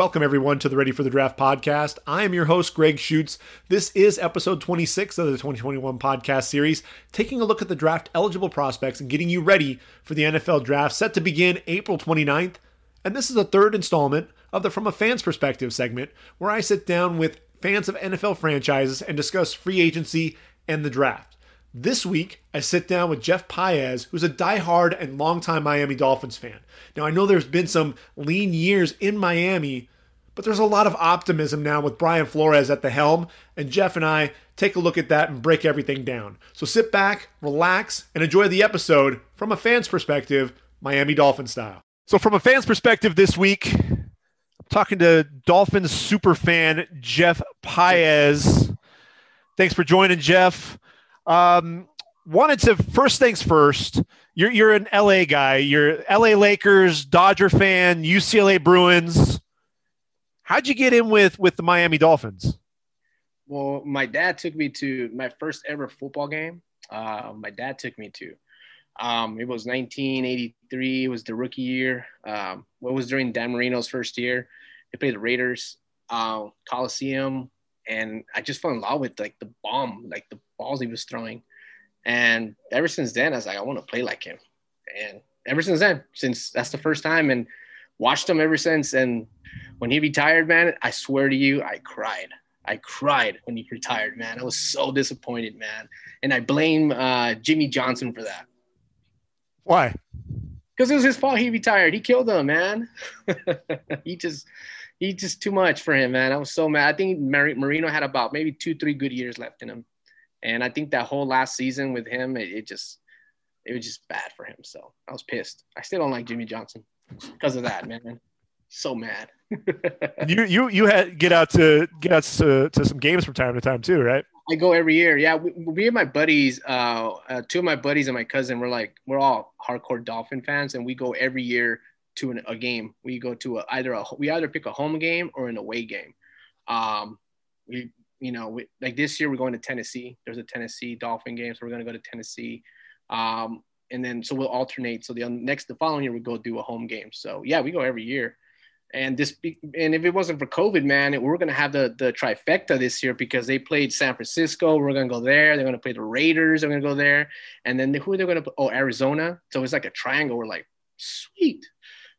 Welcome, everyone, to the Ready for the Draft podcast. I am your host, Greg Schutz. This is episode 26 of the 2021 podcast series, taking a look at the draft eligible prospects and getting you ready for the NFL draft set to begin April 29th. And this is the third installment of the From a Fan's Perspective segment, where I sit down with fans of NFL franchises and discuss free agency and the draft. This week, I sit down with Jeff Paez, who's a diehard and longtime Miami Dolphins fan. Now, I know there's been some lean years in Miami, but there's a lot of optimism now with Brian Flores at the helm, and Jeff and I take a look at that and break everything down. So sit back, relax, and enjoy the episode from a fan's perspective, Miami Dolphin style. So, from a fan's perspective this week, I'm talking to Dolphins super fan Jeff Paez. Thanks for joining, Jeff. Um, wanted to first things first. You're you're an LA guy. You're LA Lakers, Dodger fan, UCLA Bruins. How'd you get in with with the Miami Dolphins? Well, my dad took me to my first ever football game. Uh, my dad took me to. Um, it was 1983. It was the rookie year. Um, it was during Dan Marino's first year. They played the Raiders, uh, Coliseum, and I just fell in love with like the bomb, like the balls he was throwing. And ever since then, I was like, I want to play like him. And ever since then, since that's the first time, and watched him ever since. And when he retired, man, I swear to you, I cried. I cried when he retired, man. I was so disappointed, man. And I blame uh, Jimmy Johnson for that. Why? Because it was his fault he retired. He killed him, man. he just he just too much for him, man. I was so mad. I think Marino had about maybe two, three good years left in him. And I think that whole last season with him, it, it just it was just bad for him. So I was pissed. I still don't like Jimmy Johnson because of that, man. So mad. you you you had get out to get out to, to some games from time to time too, right? I go every year. Yeah, we, we and my buddies, uh, uh, two of my buddies and my cousin, we're like we're all hardcore Dolphin fans, and we go every year to an, a game. We go to a, either a we either pick a home game or an away game. Um, we you know, we, like this year we're going to Tennessee. There's a Tennessee Dolphin game, so we're going to go to Tennessee. Um, and then so we'll alternate. So the next, the following year we go do a home game. So yeah, we go every year. And this, and if it wasn't for COVID, man, we're gonna have the the trifecta this year because they played San Francisco. We're gonna go there. They're gonna play the Raiders. They're gonna go there, and then who are they gonna? Oh, Arizona. So it's like a triangle. We're like, sweet,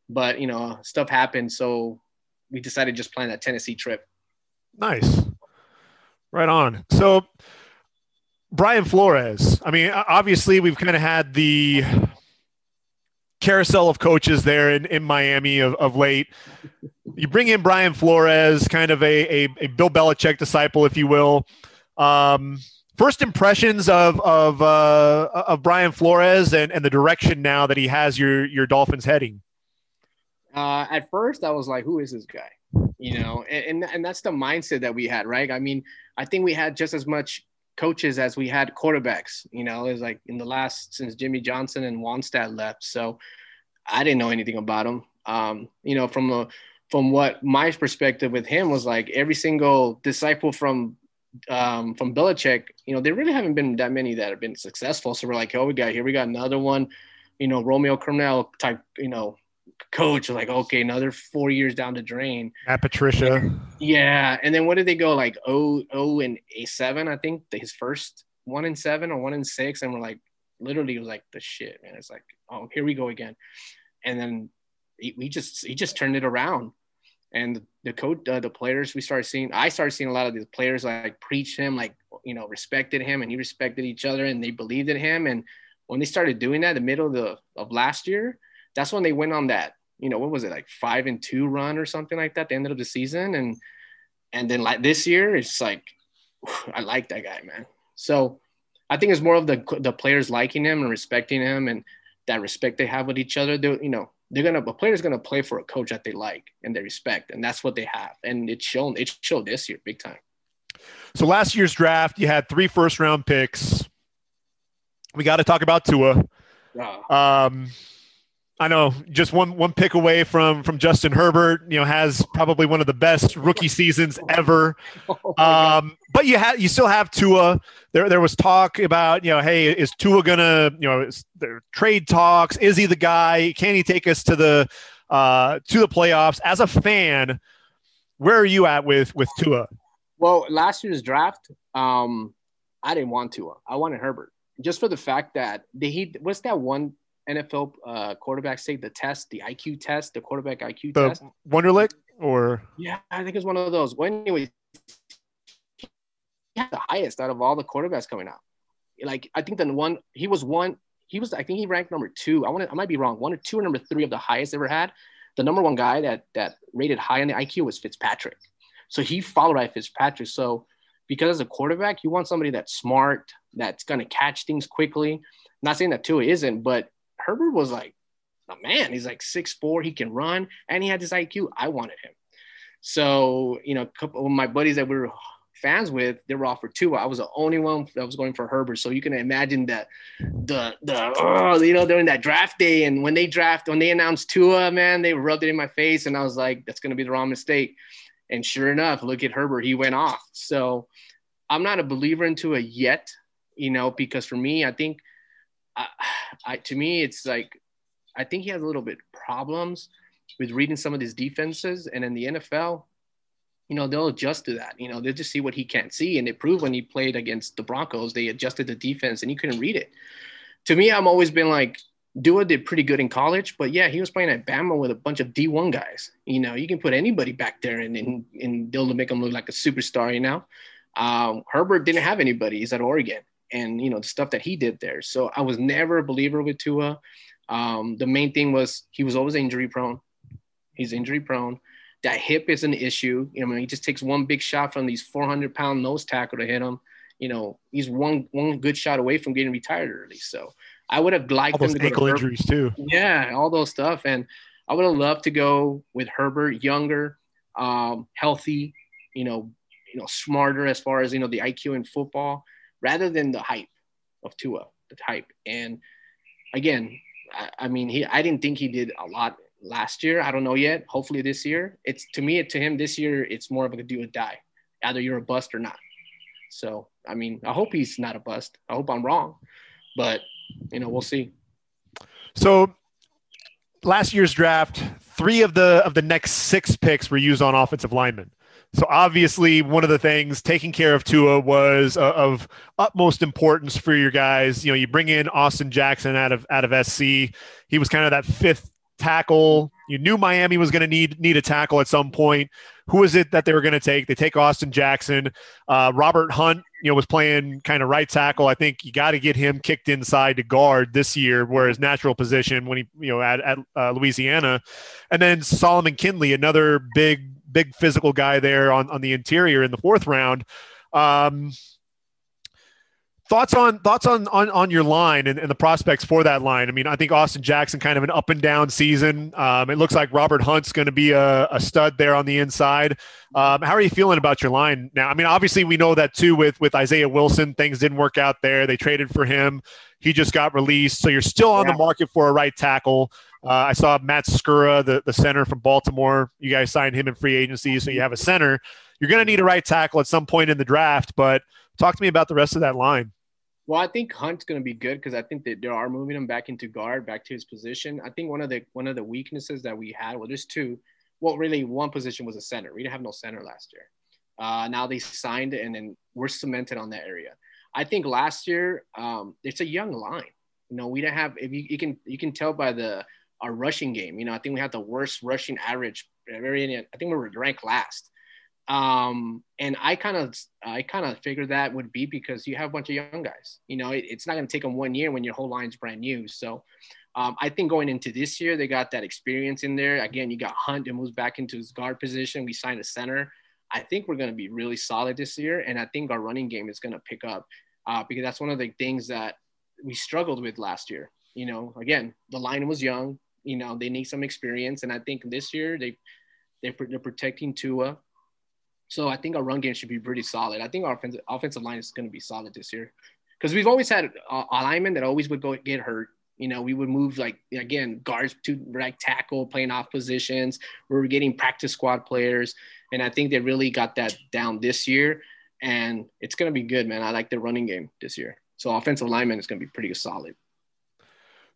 but you know, stuff happened, so we decided just plan that Tennessee trip. Nice. Right on. So, Brian Flores. I mean, obviously, we've kind of had the carousel of coaches there in, in Miami of, of late. You bring in Brian Flores, kind of a, a, a Bill Belichick disciple, if you will. Um, first impressions of of uh, of Brian Flores and, and the direction now that he has your your Dolphins heading. Uh, at first, I was like, "Who is this guy?" You know, and, and and that's the mindset that we had, right? I mean, I think we had just as much coaches as we had quarterbacks. You know, it was like in the last since Jimmy Johnson and Wannstedt left. So I didn't know anything about him. Um, you know, from a from what my perspective with him was like every single disciple from um, from Belichick, you know, there really haven't been that many that have been successful. So we're like, oh, we got here, we got another one, you know, Romeo Crennel type, you know, coach like okay another four years down the drain. At patricia. Yeah and then what did they go like oh oh and a seven i think his first one in seven or one in six and we're like literally was like the shit man. It's like oh here we go again. And then he, we just he just turned it around. And the coach uh, the players we started seeing i started seeing a lot of these players like preach him like you know respected him and he respected each other and they believed in him. And when they started doing that the middle of the of last year that's when they went on that, you know, what was it like five and two run or something like that, the end of the season. And, and then like this year, it's like, I like that guy, man. So I think it's more of the, the players liking him and respecting him and that respect they have with each other. They're, you know, they're going to, a player's going to play for a coach that they like and they respect. And that's what they have. And it's shown, it showed this year big time. So last year's draft, you had three first round picks. We got to talk about Tua. Um, I know just one one pick away from from Justin Herbert. You know, has probably one of the best rookie seasons ever. Um, but you have you still have Tua. There there was talk about you know, hey, is Tua gonna you know there trade talks? Is he the guy? Can he take us to the uh, to the playoffs? As a fan, where are you at with with Tua? Well, last year's draft, um, I didn't want Tua. I wanted Herbert just for the fact that the, he what's that one NFL uh, quarterback take the test, the IQ test, the quarterback IQ the test. Wonderlic or yeah, I think it's one of those. Well, anyway, he had the highest out of all the quarterbacks coming out. Like I think the one he was one. He was I think he ranked number two. I want I might be wrong. One or two or number three of the highest ever had. The number one guy that that rated high on the IQ was Fitzpatrick. So he followed by Fitzpatrick. So because as a quarterback, you want somebody that's smart, that's going to catch things quickly. not saying that Tua isn't, but Herbert was like a man. He's like six four. He can run, and he had this IQ. I wanted him. So you know, a couple of my buddies that we were fans with, they were all offered Tua. I was the only one that was going for Herbert. So you can imagine that the the oh, you know during that draft day and when they draft when they announced Tua, man, they rubbed it in my face, and I was like, that's to be the wrong mistake. And sure enough, look at Herbert. He went off. So I'm not a believer into it yet, you know, because for me, I think, I, I, to me, it's like, I think he has a little bit problems with reading some of these defenses. And in the NFL, you know, they'll adjust to that. You know, they'll just see what he can't see. And it proved when he played against the Broncos, they adjusted the defense and he couldn't read it. To me, I've always been like, Tua did pretty good in college, but yeah, he was playing at Bama with a bunch of D1 guys. You know, you can put anybody back there and and, and they'll make him look like a superstar, you know. Um, Herbert didn't have anybody. He's at Oregon. And, you know, the stuff that he did there. So I was never a believer with Tua. Um, the main thing was he was always injury prone. He's injury prone. That hip is an issue. You know, I mean, he just takes one big shot from these 400 pound nose tackle to hit him. You know, he's one one good shot away from getting retired early. So I would have liked all those him to ankle injuries too. Yeah, all those stuff, and I would have loved to go with Herbert, younger, um, healthy, you know, you know, smarter as far as you know the IQ in football, rather than the hype of Tua, the hype. And again, I, I mean, he I didn't think he did a lot last year. I don't know yet. Hopefully this year. It's to me, to him this year, it's more of a do or die. Either you're a bust or not. So I mean, I hope he's not a bust. I hope I'm wrong, but you know, we'll see. So last year's draft, three of the of the next six picks were used on offensive linemen. So obviously, one of the things taking care of Tua was uh, of utmost importance for your guys. You know, you bring in Austin Jackson out of out of SC. He was kind of that fifth tackle. You knew Miami was going to need need a tackle at some point. Who is it that they were going to take? They take Austin Jackson. Uh, Robert Hunt, you know, was playing kind of right tackle. I think you got to get him kicked inside to guard this year, where his natural position when he, you know, at, at uh, Louisiana. And then Solomon Kindley, another big, big physical guy there on, on the interior in the fourth round. Um, Thoughts on thoughts on on, on your line and, and, the prospects for that line. I mean, I think Austin Jackson kind of an up and down season. Um, it looks like Robert Hunt's going to be a, a, stud there on the inside. Um, how are you feeling about your line now? I mean, obviously we know that too with with Isaiah Wilson, things didn't work out there. They traded for him. He just got released, so you're still on yeah. the market for a right tackle. Uh, I saw Matt Skura, the, the center from Baltimore. You guys signed him in free agency, so you have a center. You're going to need a right tackle at some point in the draft, but talk to me about the rest of that line. Well, I think Hunt's going to be good because I think that they are moving him back into guard, back to his position. I think one of the one of the weaknesses that we had, well, there's two. Well, really, one position was a center. We didn't have no center last year. Uh, now they signed, and then we're cemented on that area. I think last year um, it's a young line. You know, we didn't have. If you, you can you can tell by the our rushing game. You know, I think we had the worst rushing average. Very, I think we were ranked last. Um, and I kind of, I kind of figured that would be because you have a bunch of young guys. You know, it, it's not going to take them one year when your whole line's brand new. So, um, I think going into this year, they got that experience in there. Again, you got Hunt and moves back into his guard position. We signed a center. I think we're going to be really solid this year, and I think our running game is going to pick up uh, because that's one of the things that we struggled with last year. You know, again, the line was young. You know, they need some experience, and I think this year they they're, they're protecting Tua. So I think our run game should be pretty solid. I think our offensive, offensive line is going to be solid this year because we've always had uh, alignment that always would go get hurt. You know, we would move like again guards to right tackle, playing off positions. We were getting practice squad players, and I think they really got that down this year. And it's going to be good, man. I like the running game this year. So offensive lineman is going to be pretty solid.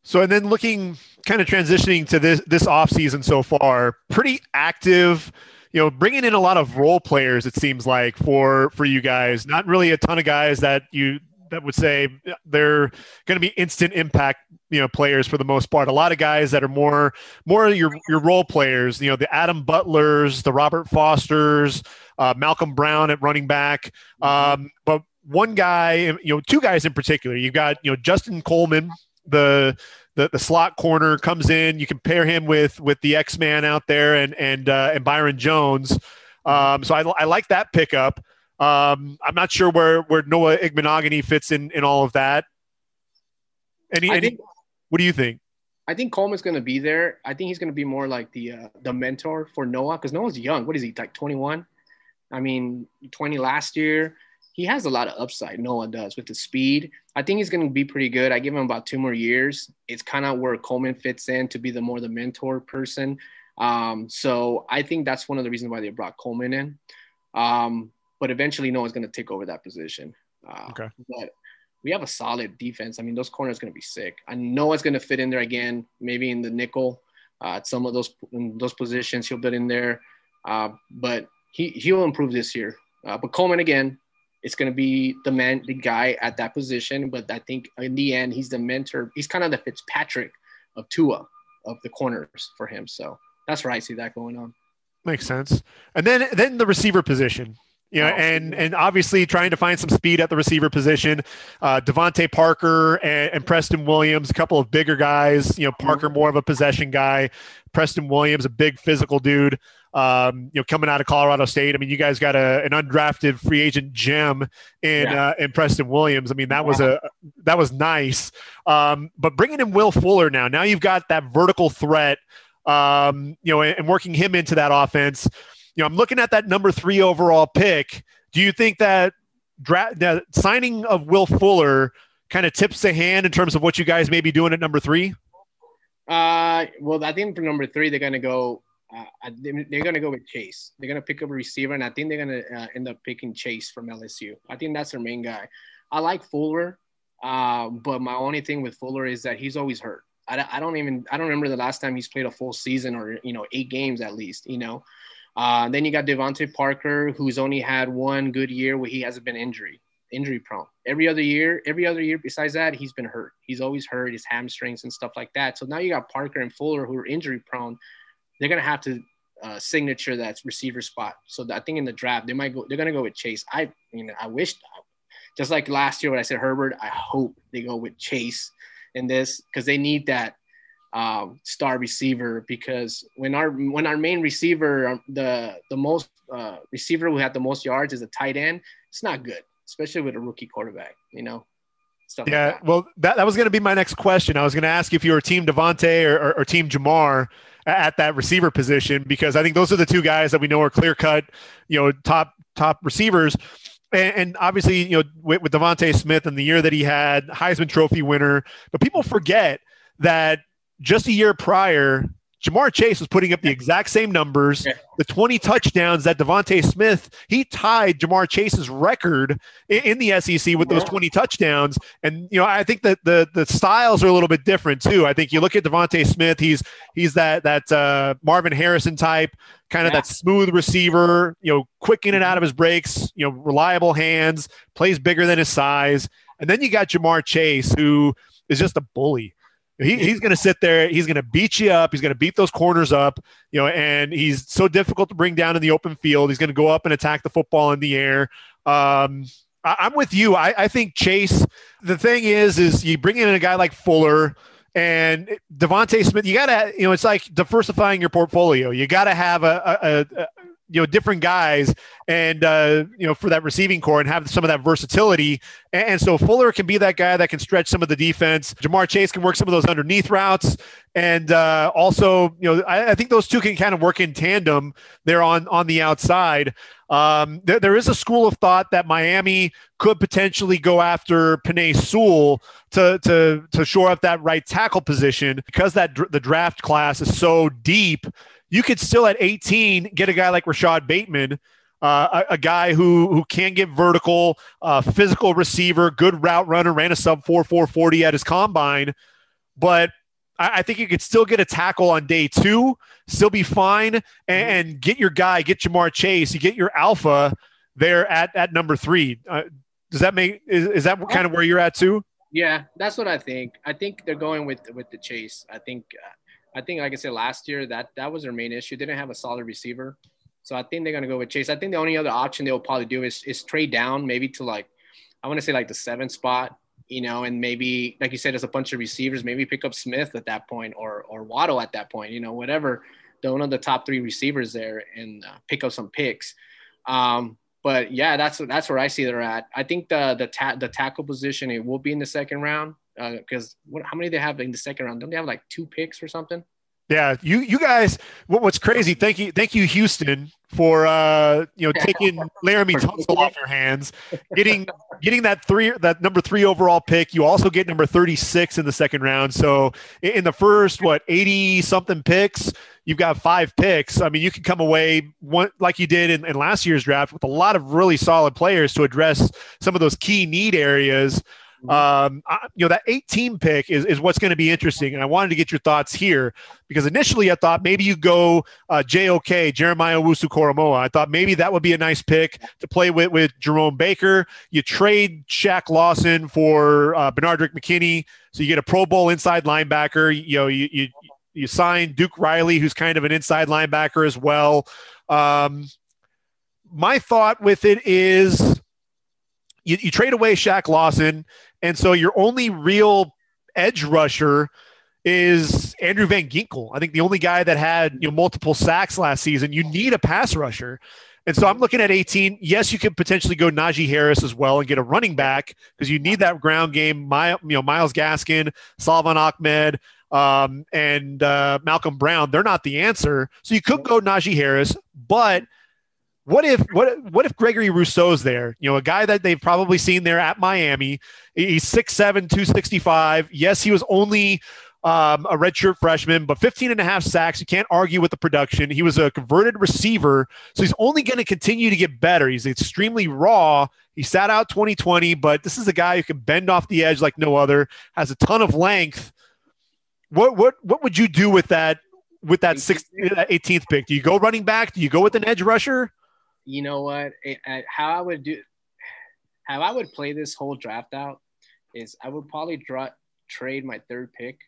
So and then looking kind of transitioning to this this off season so far, pretty active you know, bringing in a lot of role players. It seems like for for you guys, not really a ton of guys that you that would say they're going to be instant impact you know players for the most part a lot of guys that are more more your your role players you know the adam butlers the robert fosters uh, malcolm brown at running back mm-hmm. um, but one guy you know two guys in particular you've got you know justin coleman the the, the slot corner comes in you compare him with with the x-man out there and and uh, and byron jones um, so I, I like that pickup um, I'm not sure where where Noah Igbinoghene fits in in all of that. Any, any think, what do you think? I think Coleman's going to be there. I think he's going to be more like the uh, the mentor for Noah because Noah's young. What is he like 21? I mean, 20 last year. He has a lot of upside. Noah does with the speed. I think he's going to be pretty good. I give him about two more years. It's kind of where Coleman fits in to be the more the mentor person. Um, so I think that's one of the reasons why they brought Coleman in. Um, but eventually no one's going to take over that position. Uh, okay. But we have a solid defense. I mean, those corners going to be sick. I know it's going to fit in there again, maybe in the nickel, uh, at some of those those positions he'll fit in there. Uh, but he he'll improve this year. Uh, but Coleman again, it's going to be the man, the guy at that position. But I think in the end, he's the mentor. He's kind of the Fitzpatrick of Tua of the corners for him. So that's where I see that going on. Makes sense. And then then the receiver position. You know, and and obviously trying to find some speed at the receiver position. Uh, DeVante Parker and, and, Preston Williams, a couple of bigger guys. You know, Parker more of a possession guy. Preston Williams, a big physical dude. Um, you know, coming out of Colorado State. I mean, you guys got a, an undrafted free agent gem in yeah. uh, in Preston Williams. I mean, that was a that was nice. Um, but bringing in Will Fuller now, now you've got that vertical threat. Um, you know, and, and working him into that offense you know, I'm looking at that number three overall pick. Do you think that dra- that signing of Will Fuller kind of tips the hand in terms of what you guys may be doing at number three? Uh, well, I think for number three, they're gonna go. Uh, they're gonna go with Chase. They're gonna pick up a receiver, and I think they're gonna uh, end up picking Chase from LSU. I think that's their main guy. I like Fuller, uh, but my only thing with Fuller is that he's always hurt. I, I don't even I don't remember the last time he's played a full season or you know eight games at least. You know, uh, then you got DeVante Parker, who's only had one good year where he hasn't been injury injury prone. Every other year, every other year besides that, he's been hurt. He's always hurt his hamstrings and stuff like that. So now you got Parker and Fuller who are injury prone. They're gonna have to uh, signature that receiver spot. So I think in the draft they might go. They're gonna go with Chase. I you know I wish just like last year when I said Herbert, I hope they go with Chase in this because they need that um, star receiver because when our when our main receiver um, the the most uh, receiver who had the most yards is a tight end it's not good especially with a rookie quarterback you know Stuff yeah like well that, that was going to be my next question. I was going to ask if you were team DeVonta or, or, or, team Ja'Marr at that receiver position because i think those are the two guys that we know are clear cut you know top top receivers. And, and obviously you know with, with DeVonta Smith and the year that he had heisman trophy winner but people forget that just a year prior, Ja'Marr Chase was putting up the exact same numbers, the 20 touchdowns that DeVonta Smith, he tied Ja'Marr Chase's record in, the SEC with those 20 touchdowns. And, you know, I think that the, the styles are a little bit different too. I think you look at DeVonta Smith, he's, he's that, that uh, Marvin Harrison type, kind of yeah. that smooth receiver, you know, quick in and out of his breaks, you know, reliable hands, plays bigger than his size. And then you got Ja'Marr Chase, who is just a bully. He, he's going to sit there. He's going to beat you up. He's going to beat those corners up, you know, and he's so difficult to bring down in the open field. He's going to go up and attack the football in the air. Um, I, am with you. I, I think Chase. The thing is, is you bring in a guy like Fuller and DeVonta Smith. You got to, you know, it's like diversifying your portfolio. You got to have a, a you know different guys and uh, you know for that receiving core and have some of that versatility. And, and, so Fuller can be that guy that can stretch some of the defense. Ja'Marr Chase can work some of those underneath routes. And uh, also you know I, I, think those two can kind of work in tandem there on on the outside. Um, there, there is a school of thought that Miami could potentially go after Penei Sewell to to to shore up that right tackle position because that dr- the draft class is so deep you could still at 18 get a guy like Rashod Bateman, uh, a, a, guy who who can get vertical, uh, physical receiver, good route runner, ran a sub four four forty at his combine, but I, I, think you could still get a tackle on day two, still be fine, and, mm-hmm. and get your guy, get Ja'Marr Chase, you get your alpha there at at number three. Uh, does that make is, is that kind of where you're at too? Yeah, that's what I think. I think they're going with with the chase. I think, uh, I think like I said last year that that was their main issue. They didn't have a solid receiver, so I think they're gonna go with Chase. I think the only other option they'll probably do is is trade down maybe to like, I want to say like the seventh spot, you know, and maybe like you said, there's a bunch of receivers. Maybe pick up Smith at that point or or Waddle at that point, you know, whatever. One of the top three receivers there and uh, pick up some picks. Um, but yeah, that's that's where I see they're at. I think the the ta- the tackle position it will be in the second round because uh, what how many they have in the second round? Don't they have like two picks or something? Yeah, you you guys. What, what's crazy? Thank you, thank you, Houston, for uh, you know taking Laremy Tunsil off your hands, getting getting that three that number three overall pick. You also get number thirty six in the second round. So in the first what eighty something picks, you've got five picks. I mean, you can come away one like you did in, in last year's draft with a lot of really solid players to address some of those key need areas. Um, I, you know, that 18 pick is, is what's going to be interesting. And I wanted to get your thoughts here because initially I thought maybe you go uh, JOK, Jeremiah Owusu Koramoah. I thought maybe that would be a nice pick to play with, with Jerome Baker. You trade Shaq Lawson for uh, Benardrick McKinney. So you get a Pro Bowl inside linebacker. You know, you, you, you sign Duke Riley, who's kind of an inside linebacker as well. Um, my thought with it is you, you trade away Shaq Lawson, and so your only real edge rusher is Andrew Van Ginkel. I think the only guy that had you know multiple sacks last season. You need a pass rusher. And so I'm looking at 18. Yes, you could potentially go Najee Harris as well and get a running back because you need that ground game. My, you know, Myles Gaskin, Salvon Ahmed, um, and uh, Malcolm Brown. They're not the answer. So you could go Najee Harris, but what if what what if Gregory Rousseau's there? You know, a guy that they've probably seen there at Miami. He's 6'7, 265. Yes, he was only um, a redshirt freshman, but 15 and a half sacks. You can't argue with the production. He was a converted receiver, so he's only going to continue to get better. He's extremely raw. He sat out 2020, but this is a guy who can bend off the edge like no other, has a ton of length. What what what would you do with that with that 18th pick? Do you go running back? Do you go with an edge rusher? You know what? It, how I would do, how I would play this whole draft out is I would probably draw trade my third pick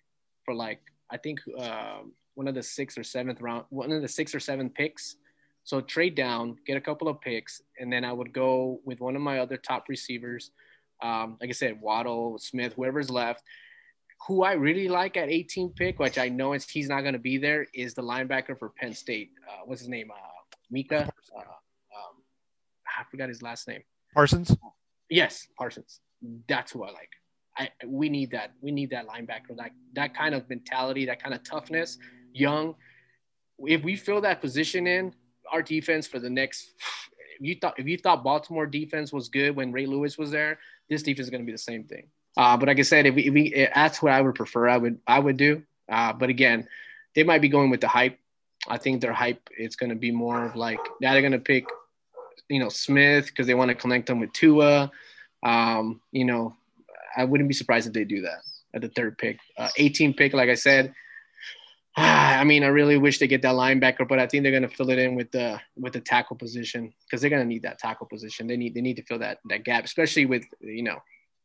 for like I think um, one of the sixth or seventh round, one of the six or seven picks. So trade down, get a couple of picks, and then I would go with one of my other top receivers. Um, like I said, Waddle, Smith, whoever's left. Who I really like at 18 pick, which I know is he's not going to be there, is the linebacker for Penn State. Uh, what's his name? Uh, Micah. Uh, I forgot his last name. Parsons. Yes, Parsons. That's who I like. I we need that. We need that linebacker, that that kind of mentality, that kind of toughness. Young. If we fill that position in, our defense for the next. If you thought if you thought Baltimore defense was good when Ray Lewis was there, this defense is going to be the same thing. Uh, but like I said, if we, if we, that's what I would prefer. I would I would do. Uh, but again, they might be going with the hype. I think their hype is going to be more of like now they're going to pick you know Smith because they want to connect him with Tua. Um, you know, I wouldn't be surprised if they do that at the third pick. Uh, 18 pick, like I said. I mean, I really wish they get that linebacker, but I think they're gonna fill it in with the with the tackle position because they're gonna need that tackle position. They need they need to fill that that gap, especially with you know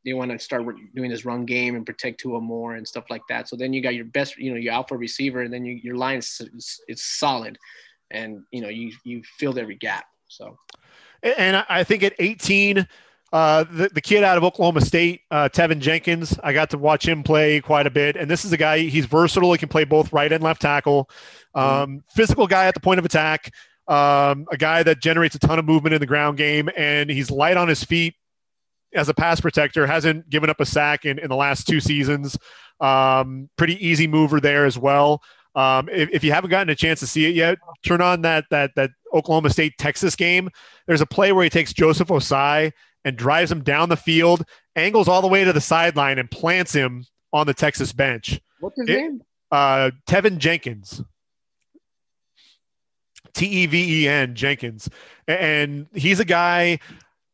they want to start doing this run game and protect Tua more and stuff like that. So then you got your best, you know, your alpha receiver, and then you, your line is it's solid, and you know you you filled every gap. So and I think at 18, uh, the, the kid out of Oklahoma State, uh, Teven Jenkins, I got to watch him play quite a bit. And this is a guy, he's versatile. He can play both right and left tackle. Um, mm-hmm. Physical guy at the point of attack, um, a guy that generates a ton of movement in the ground game, and he's light on his feet as a pass protector, hasn't given up a sack in, in the last two seasons. Um, pretty easy mover there as well. Um, if, if, you haven't gotten a chance to see it yet, turn on that that that Oklahoma State Texas game. There's a play where he takes Joseph Ossai and drives him down the field, angles all the way to the sideline, and plants him on the Texas bench. What's his it, name? Uh, Teven Jenkins. T E V E N Jenkins, and he's a guy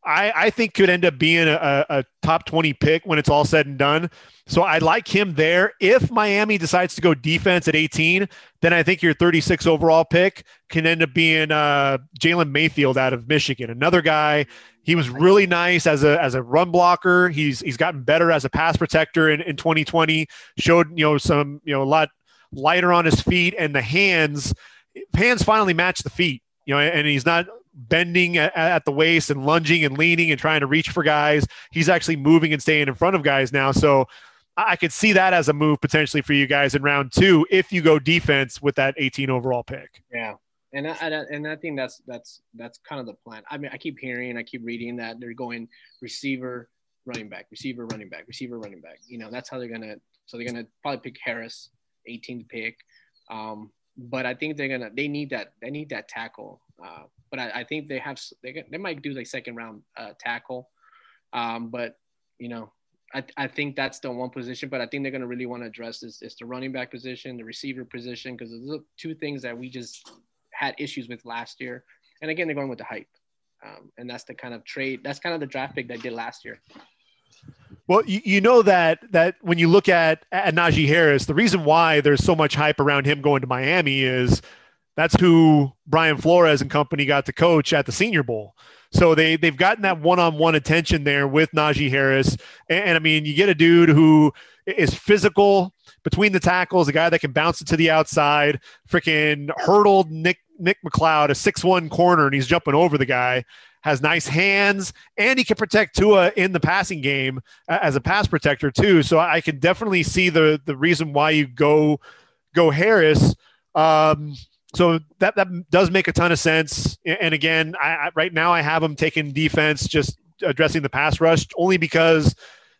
I, I think could end up being a, a top 20 pick when it's all said and done. So I like him there. If Miami decides to go defense at 18, then I think your 36 overall pick can end up being uh, Jalen Mayfield out of Michigan, another guy. He was really nice as a as a run blocker. He's he's gotten better as a pass protector in, in 2020. Showed you know some you know a lot lighter on his feet and the hands. Hands finally match the feet. You know, and he's not bending at, at, the waist and lunging and leaning and trying to reach for guys. He's actually moving and staying in front of guys now. So I could see that as a move potentially for you guys in round two if you go defense with that 18 overall pick. Yeah. And I, and I think that's that's that's kind of the plan. I mean, I keep hearing, I keep reading that they're going receiver, running back, receiver, running back, receiver, running back. You know, that's how they're gonna. So they're gonna probably pick Harris, 18th pick. Um, but I think they're gonna they need that they need that tackle. Uh, but I, I, think they have they, they might do like second round uh, tackle. Um, but you know, I, I think that's the one position. But I think they're gonna really want to address is, is the running back position, the receiver position, because those are two things that we just had issues with last year. And again, they're going with the hype, um, and that's the kind of trade. That's kind of the draft pick they did last year. Well, you, you know that that when you look at, at Najee Harris, the reason why there's so much hype around him going to Miami is that's who Brian Flores and company got to coach at the Senior Bowl. So they they've gotten that one-on-one attention there with Najee Harris, and, and I mean, you get a dude who is physical between the tackles, a guy that can bounce it to the outside, freaking hurdled Nick Nick McCloud, a six-one corner, and he's jumping over the guy has nice hands, and he can protect Tua in the passing game as a pass protector too. So I can definitely see the the reason why you go go Harris. Um, so that that does make a ton of sense. And again, I, I, right now I have them taking defense, just addressing the pass rush, only because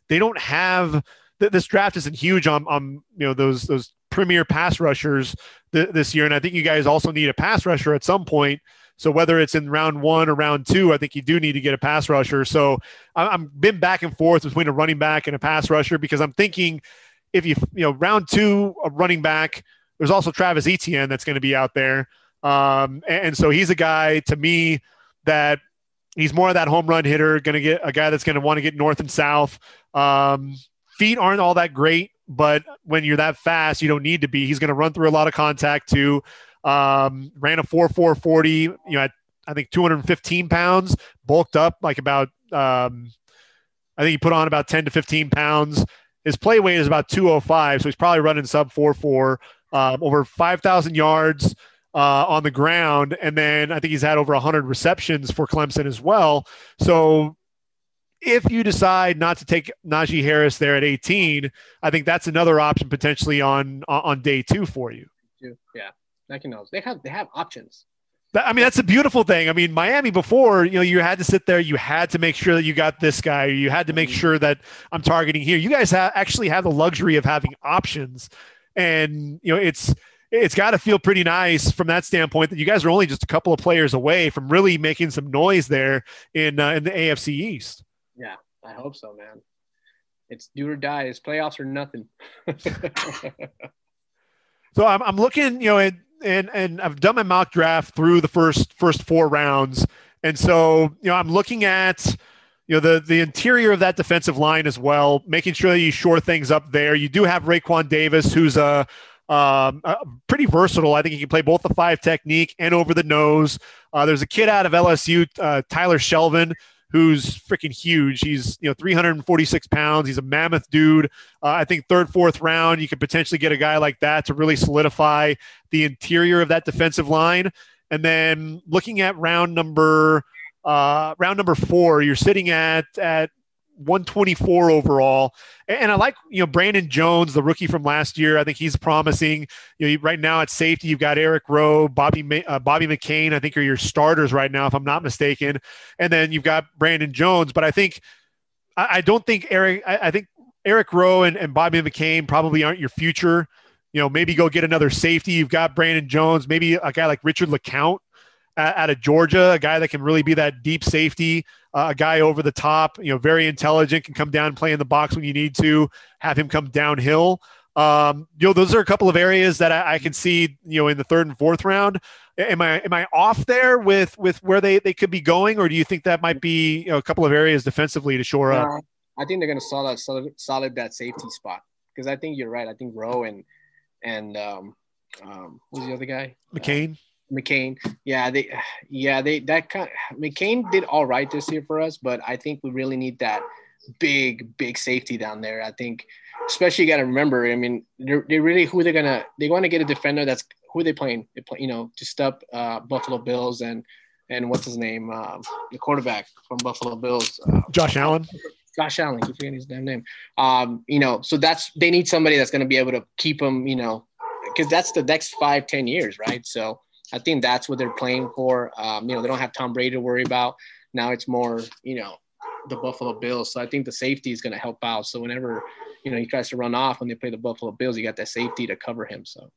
they don't have this draft isn't huge on on you know those those premier pass rushers th- this year, and I think you guys also need a pass rusher at some point. So whether it's in round one or round two, I think you do need to get a pass rusher. So I'm been back and forth between a running back and a pass rusher because I'm thinking if you you know round two a running back, there's also Travis Etienne that's going to be out there, um, and, and so he's a guy to me that he's more of that home run hitter, going to get a guy that's going to want to get north and south. Um, feet aren't all that great, but when you're that fast, you don't need to be. He's going to run through a lot of contact too. Um, ran a 4 4 40, you know, at I think 215 pounds, bulked up like about, um, I think he put on about 10 to 15 pounds. His play weight is about 205, so he's probably running sub 4 4, um, over 5,000 yards uh, on the ground. And then I think he's had over 100 receptions for Clemson as well. So if you decide not to take Najee Harris there at 18, I think that's another option potentially on on day two for you. Yeah. Like you know, they have they have options. I mean, that's a beautiful thing. I mean, Miami before, you know, you had to sit there, you had to make sure that you got this guy, you had to make mm-hmm. sure that I'm targeting here. You guys ha- actually have the luxury of having options, and you know, it's it's got to feel pretty nice from that standpoint that you guys are only just a couple of players away from really making some noise there in uh, in the AFC East. Yeah, I hope so, man. It's do or die. It's playoffs or nothing. so I'm, I'm looking, you know, at and and I've done my mock draft through the first first four rounds, and so you know I'm looking at you know the the interior of that defensive line as well, making sure that you shore things up there. You do have Raekwon Davis, who's a um, uh, pretty versatile. I think he can play both the five technique and over the nose. Uh, there's a kid out of LSU, uh, Tyler Shelvin, who's freaking huge. He's you know 346 pounds. He's a mammoth dude. Uh, I think third, fourth round, you could potentially get a guy like that to really solidify the interior of that defensive line. And then looking at round number uh, round number four, you're sitting at at 124 overall. And I like, you know, Brandon Jones, the rookie from last year. I think he's promising. You know, right now at safety, you've got Eric Rowe, Bobby uh, Bobby McCain. I think are your starters right now, if I'm not mistaken. And then you've got Brandon Jones. But I think, I, I don't think Eric. I, I, think Eric Rowe and, and Bobby McCain probably aren't your future. You know, maybe go get another safety. You've got Brandon Jones, maybe a guy like Richard LeCounte out of Georgia, a guy that can really be that deep safety, uh, a guy over the top, you know, very intelligent, can come down and play in the box when you need to, have him come downhill. Um, you know, those are a couple of areas that I, I, can see, you know, in the third and fourth round. Am I am I off there with with where they, they could be going, or do you think that might be you know, a couple of areas defensively to shore up? Uh, I think they're going to solid, solid solid that safety spot because I think you're right. I think Rowe and and um, um, who's the other guy? McCain. McCain. Yeah, they yeah they that kind of, McCain did all right this year for us, but I think we really need that big big safety down there. I think especially you got to remember. I mean, they're, they really who they're gonna they want to get a defender that's who are they playing? They play, you know, to stop uh, Buffalo Bills and and what's his name, uh, the quarterback from Buffalo Bills, uh, Josh Allen. Josh Allen, keep forgetting his damn name. Um, you know, so that's they need somebody that's going to be able to keep them, you know, because that's the next five, ten years, right? So I think that's what they're playing for. Um, you know, they don't have Tom Brady to worry about. Now it's more, you know, the Buffalo Bills. So I think the safety is going to help out. So whenever you know he tries to run off when they play the Buffalo Bills, you got that safety to cover him. So,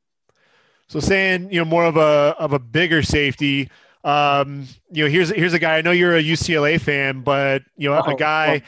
so saying you know more of a of a bigger safety. Um, you know, here's here's a guy. I know you're a UCLA fan, but you know, oh, a guy,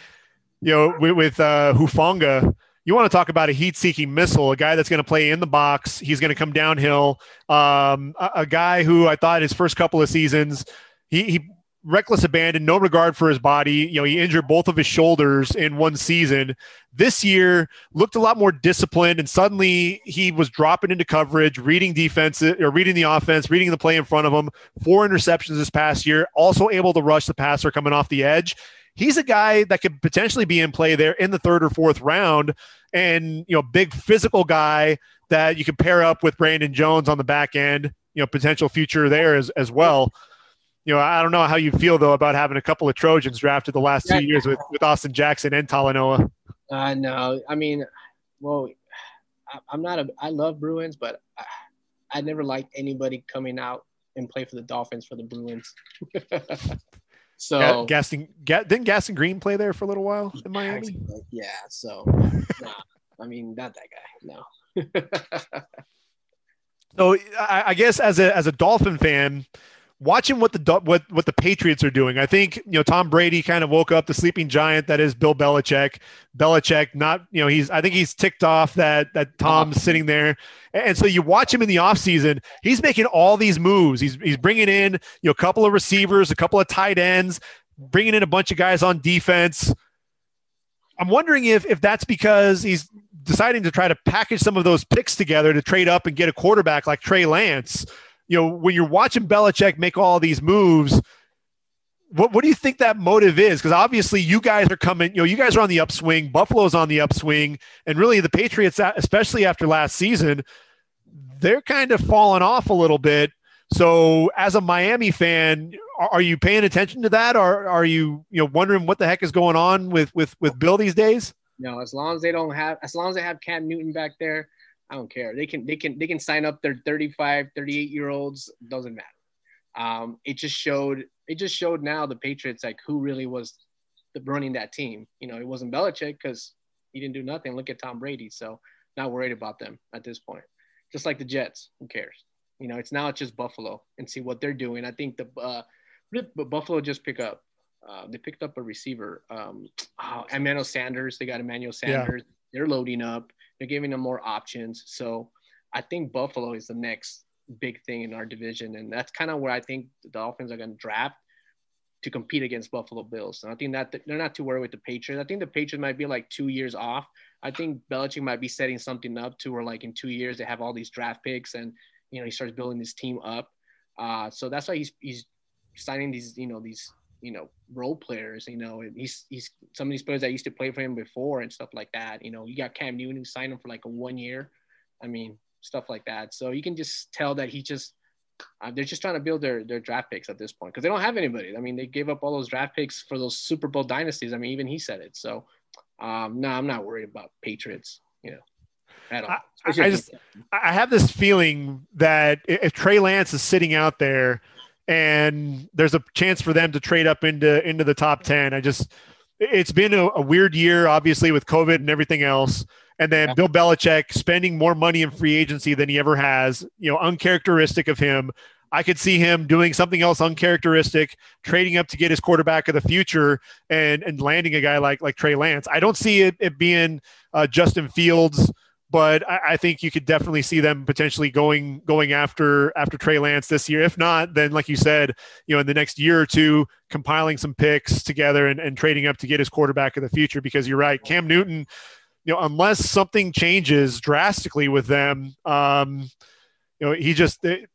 you know, with, with uh, Hufanga. You want to talk about a heat-seeking missile, a guy that's going to play in the box. He's going to come downhill. Um, a, a guy who I thought his first couple of seasons, he, he reckless abandon, no regard for his body. You know, he injured both of his shoulders in one season. This year looked a lot more disciplined, and suddenly he was dropping into coverage, reading defense or reading the offense, reading the play in front of him. Four interceptions this past year, also able to rush the passer coming off the edge. He's a guy that could potentially be in play there in the third or fourth round, and you know, big physical guy that you could pair up with Brandon Jones on the back end. You know, potential future there as as well you know, I don't know how you feel though about having a couple of Trojans drafted the last two years with, with Austin Jackson and Talanoa. Uh, no, I mean, well, I, am not a. I love Bruins, but I, I never liked anybody coming out and play for the Dolphins for the Bruins. so Gaston, Ga, didn't Gaston Green play there for a little while in Miami? Yeah. So, nah, I mean, not that guy. No. so I, I guess as a as a Dolphin fan watching what the what what the Patriots are doing. I think you know Tom Brady kind of woke up the sleeping giant that is Bill Belichick. Belichick, not you know he's I think he's ticked off that that Tom's sitting there, and so you watch him in the offseason, He's making all these moves. He's he's bringing in you know a couple of receivers, a couple of tight ends, bringing in a bunch of guys on defense. I'm wondering if if that's because he's deciding to try to package some of those picks together to trade up and get a quarterback like Trey Lance you know, when you're watching Belichick make all these moves, what, what do you think that motive is? Because obviously you guys are coming, you know, you guys are on the upswing. Buffalo's on the upswing. And really the Patriots, especially after last season, they're kind of falling off a little bit. So as a Miami fan, are, you paying attention to that? Or are you, you know, wondering what the heck is going on with, with, with Bill these days? No, as long as they don't have, as long as they have Cam Newton back there, I don't care. They can they can they can sign up their 35, 38 year olds. Doesn't matter. Um, it just showed it just showed now the Patriots like who really was the running that team. You know, it wasn't Belichick because he didn't do nothing. Look at Tom Brady. So not worried about them at this point. Just like the Jets, who cares? You know, it's now it's just Buffalo and see what they're doing. I think the uh, Buffalo just pick up. Uh, they picked up a receiver, um, oh, Emmanuel Sanders. They got Emmanuel Sanders. Yeah. They're loading up. They're giving them more options. So I think Buffalo is the next big thing in our division. And that's kind of where I think the Dolphins are going to draft to compete against Buffalo Bills. And I think that they're not too worried with the Patriots. I think the Patriots might be like two years off. I think Belichick might be setting something up to where like in two years they have all these draft picks and you know he starts building this team up. Uh, so that's why he's he's signing these you know these you know role players. You know, he's he's some of these players that used to play for him before and stuff like that. You know, you got Cam Newton who signed him for like a one year. I mean, stuff like that. So you can just tell that he just uh, they're just trying to build their their draft picks at this point because they don't have anybody. I mean, they gave up all those draft picks for those Super Bowl dynasties. I mean, even he said it. So um, no, I'm not worried about Patriots. You know. at I, I just I have this feeling that if Trey Lance is sitting out there and there's a chance for them to trade up into into the top 10 i just it's been a, a weird year obviously with covid and everything else. And then yeah. bill belichick spending more money in free agency than he ever has you know uncharacteristic of him. I could see him doing something else uncharacteristic trading up to get his quarterback of the future and and landing a guy like like trey lance. I don't see it, it being uh, justin fields but I, I, think you could definitely see them potentially going going after after Trey Lance this year. If not, then like you said, you know, in the next year or two, compiling some picks together and, and trading up to get his quarterback of the future. Because you're right, Cam Newton, you know, unless something changes drastically with them, um, you know, he just it,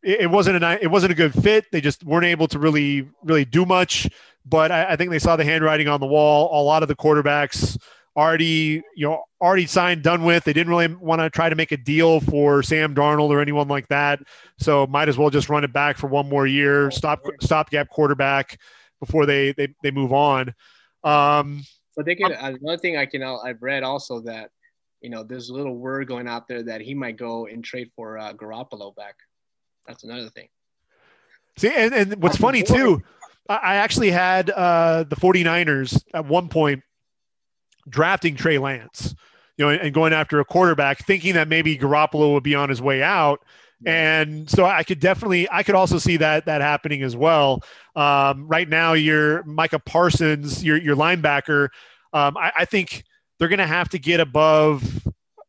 it wasn't a it wasn't a good fit. They just weren't able to really really do much. But I, I think they saw the handwriting on the wall. A lot of the quarterbacks already you know already signed done with. They didn't really want to try to make a deal for sam darnold or anyone like that. So might as well just run it back for one more year stop stopgap quarterback before they they, they move on. Um but they can another thing i can i've read also that you know there's a little word going out there that he might go and trade for uh, Garoppolo back. That's another thing. See and, and what's funny too I actually had uh, the 49ers at one point drafting Trey Lance, you know, and, and going after a quarterback, thinking that maybe Garoppolo would be on his way out. And so I could definitely, I could also see that that happening as well. Um, right now, you're Micah Parsons, your your linebacker. Um, I, I think they're going to have to get above,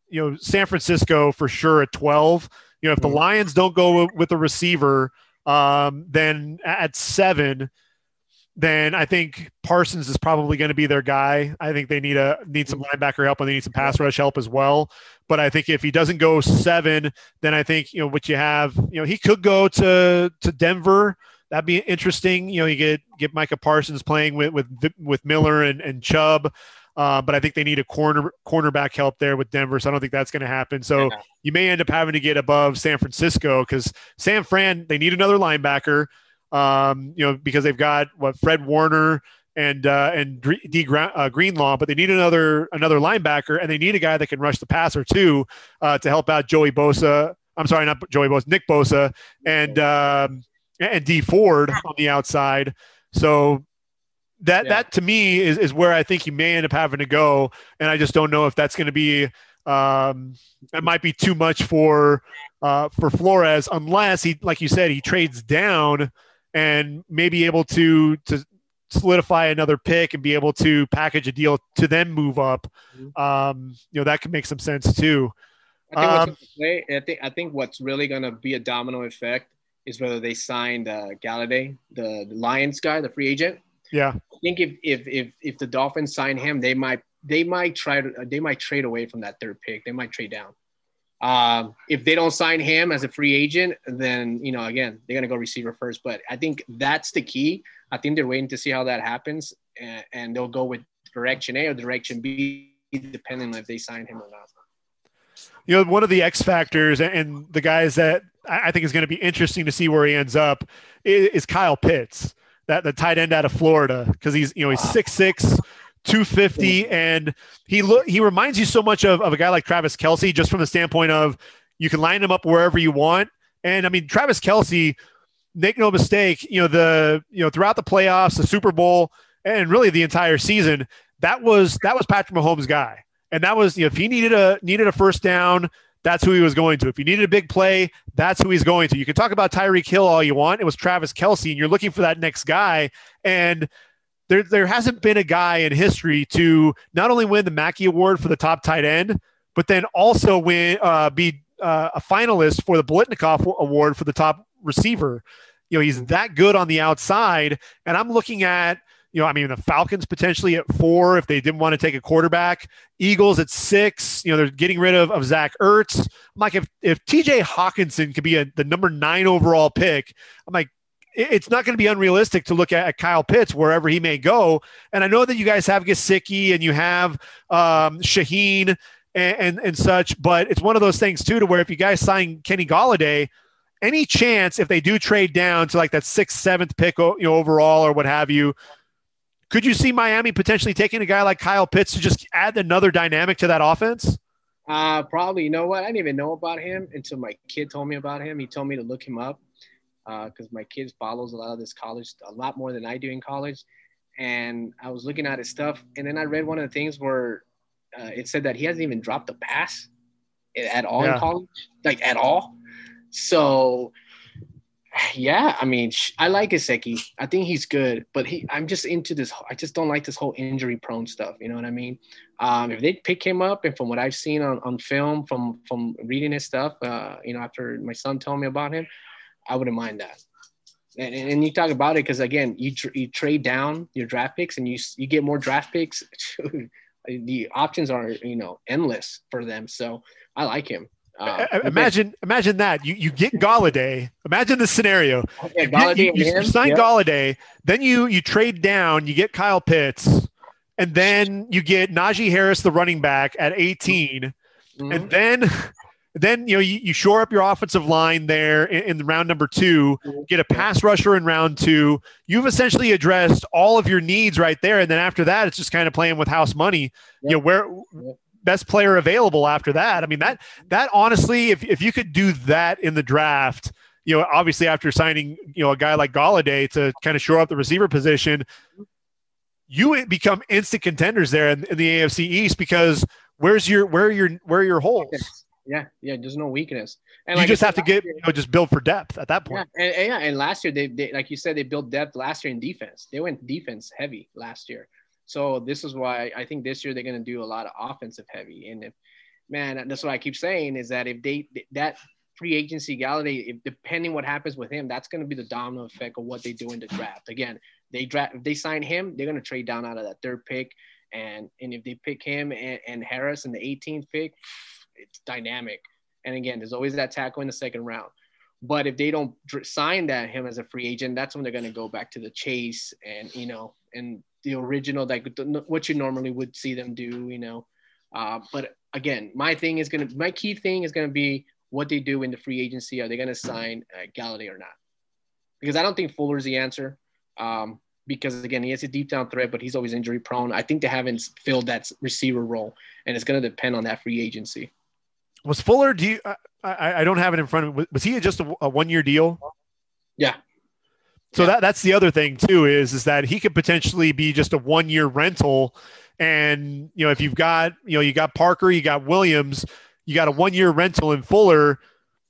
you know, San Francisco for sure at 12. You know, if the mm-hmm. Lions don't go with a receiver, um, then at seven, then I think Parsons is probably going to be their guy. I think they need a need some linebacker help and they need some pass rush help as well. But I think if he doesn't go seven, then I think you know what you have. You know he could go to to Denver. That'd be interesting. You know you get get Micah Parsons playing with with with Miller and and Chubb. Uh, but I think they need a corner cornerback help there with Denver, so I don't think that's going to happen. So yeah. you may end up having to get above San Francisco because San Fran they need another linebacker um, you know, because they've got what Fred Warner and uh, and D uh, Greenlaw, but they need another another linebacker, and they need a guy that can rush the passer too uh, to help out Joey Bosa. I'm sorry, not Joey Bosa, Nick Bosa, and um, and Dee Ford on the outside. So that yeah. that to me is, is where I think you may end up having to go, and I just don't know if that's going to be um, it might be too much for uh, for Flores unless he, like you said, he trades down and maybe able to to solidify another pick and be able to package a deal to then move up. Mm-hmm. Um, you know, that could make some sense too. I think, um, play, I think I think what's really going to be a domino effect is whether they signed uh, Golladay, the, the Lions guy, the free agent. Yeah, I think if if if if the Dolphins sign him, they might they might try to they might trade away from that third pick. They might trade down. Um, if they don't sign him as a free agent, then you know again they're gonna go receiver first. But I think that's the key. I think they're waiting to see how that happens, and, and they'll go with direction A or direction B, depending on if they sign him or not. You know, one of the X factors and the guys that I think is going to be interesting to see where he ends up is Kyle Pitts, that the tight end out of Florida, because he's you know he's six six 250 and he look he reminds you so much of, of a guy like Travis Kelce, just from the standpoint of you can line him up wherever you want and I mean Travis Kelce, make no mistake you know the you know throughout the playoffs the Super Bowl and really the entire season that was that was Patrick Mahomes guy and that was you know if he needed a needed a first down that's who he was going to. If he needed a big play, that's who he's going to. You can talk about Tyreek Hill all you want. It was Travis Kelce, and you're looking for that next guy. And there there hasn't been a guy in history to not only win the Mackey Award for the top tight end, but then also win uh, be uh, a finalist for the Biletnikoff Award for the top receiver. You know, he's that good on the outside, and I'm looking at you know, I mean, the Falcons potentially at four if they didn't want to take a quarterback. Eagles at six. You know, they're getting rid of, of Zach Ertz. I'm like, if if TJ Hockenson could be a, the number nine overall pick, I'm like, it's not going to be unrealistic to look at, Kyle Pitts wherever he may go. And I know that you guys have Gesicki and you have um, Shaheen and, and, and such, but it's one of those things too to where if you guys sign Kenny Golladay, any chance if they do trade down to like that sixth, seventh pick, you know, overall or what have you, could you see Miami potentially taking a guy like Kyle Pitts to just add another dynamic to that offense? Uh, probably. You know what? I didn't even know about him until my kid told me about him. He told me to look him up because uh, my kids follows a lot of this college a lot more than I do in college. And I was looking at his stuff, and then I read one of the things where uh, it said that he hasn't even dropped a pass at all yeah. in college, like at all. So Yeah, I mean, I like Gesicki. I think he's good, but he, I'm just into this. I just don't like this whole injury prone stuff. You know what I mean? Um, if they pick him up, and from what I've seen on, on film, from from reading his stuff, uh, you know, after my son told me about him, I wouldn't mind that. And, and you talk about it because again, you tr- you trade down your draft picks, and you you get more draft picks. the options are you know endless for them. So I like him. Uh, imagine, imagine that you you get Golladay. Imagine the scenario. you, get, you, you, you, sign yep. Golladay, then you you trade down, you get Kyle Pitts, and then you get Najee Harris, the running back, at 18, mm-hmm. and then then you know you, you shore up your offensive line there in, in round number two, get a pass rusher in round two. You've essentially addressed all of your needs right there, and then after that, it's just kind of playing with house money. Yep. You know where best player available after that. I mean that that honestly, if if you could do that in the draft, you know, obviously after signing you know a guy like Golladay to kind of shore up the receiver position, you become instant contenders there in, in the AFC East because where's your where are your where are your holes? Yeah, yeah. There's no weakness, and you like just have to get year, you know just build for depth at that point. Yeah, and, and, yeah, and last year they, they like you said they built depth last year in defense. They went defense heavy last year. So this is why I think this year they're going to do a lot of offensive heavy. And if man, that's what I keep saying is that if they that free agency Golladay, if depending what happens with him, that's going to be the domino effect of what they do in the draft. Again, they draft if they sign him, they're going to trade down out of that third pick, and and if they pick him and, and Harris in the 18th pick, it's dynamic. And again, there's always that tackle in the second round. But if they don't sign that him as a free agent, that's when they're going to go back to the chase and you know and the original like what you normally would see them do, you know. Uh, but again, my thing is gonna my key thing is gonna be what they do in the free agency. Are they gonna sign uh, Golladay or not? Because I don't think Fuller's the answer. Um, because again, he has a deep down threat, but he's always injury prone. I think they haven't filled that receiver role, and it's going to depend on that free agency. Was Fuller? Do you? I, I don't have it in front of me. Was he just a, a one year deal? Yeah, so yeah. that that's the other thing too is is that he could potentially be just a one year rental, and you know if you've got you know you got Parker, you got Williams, you got a one year rental in Fuller.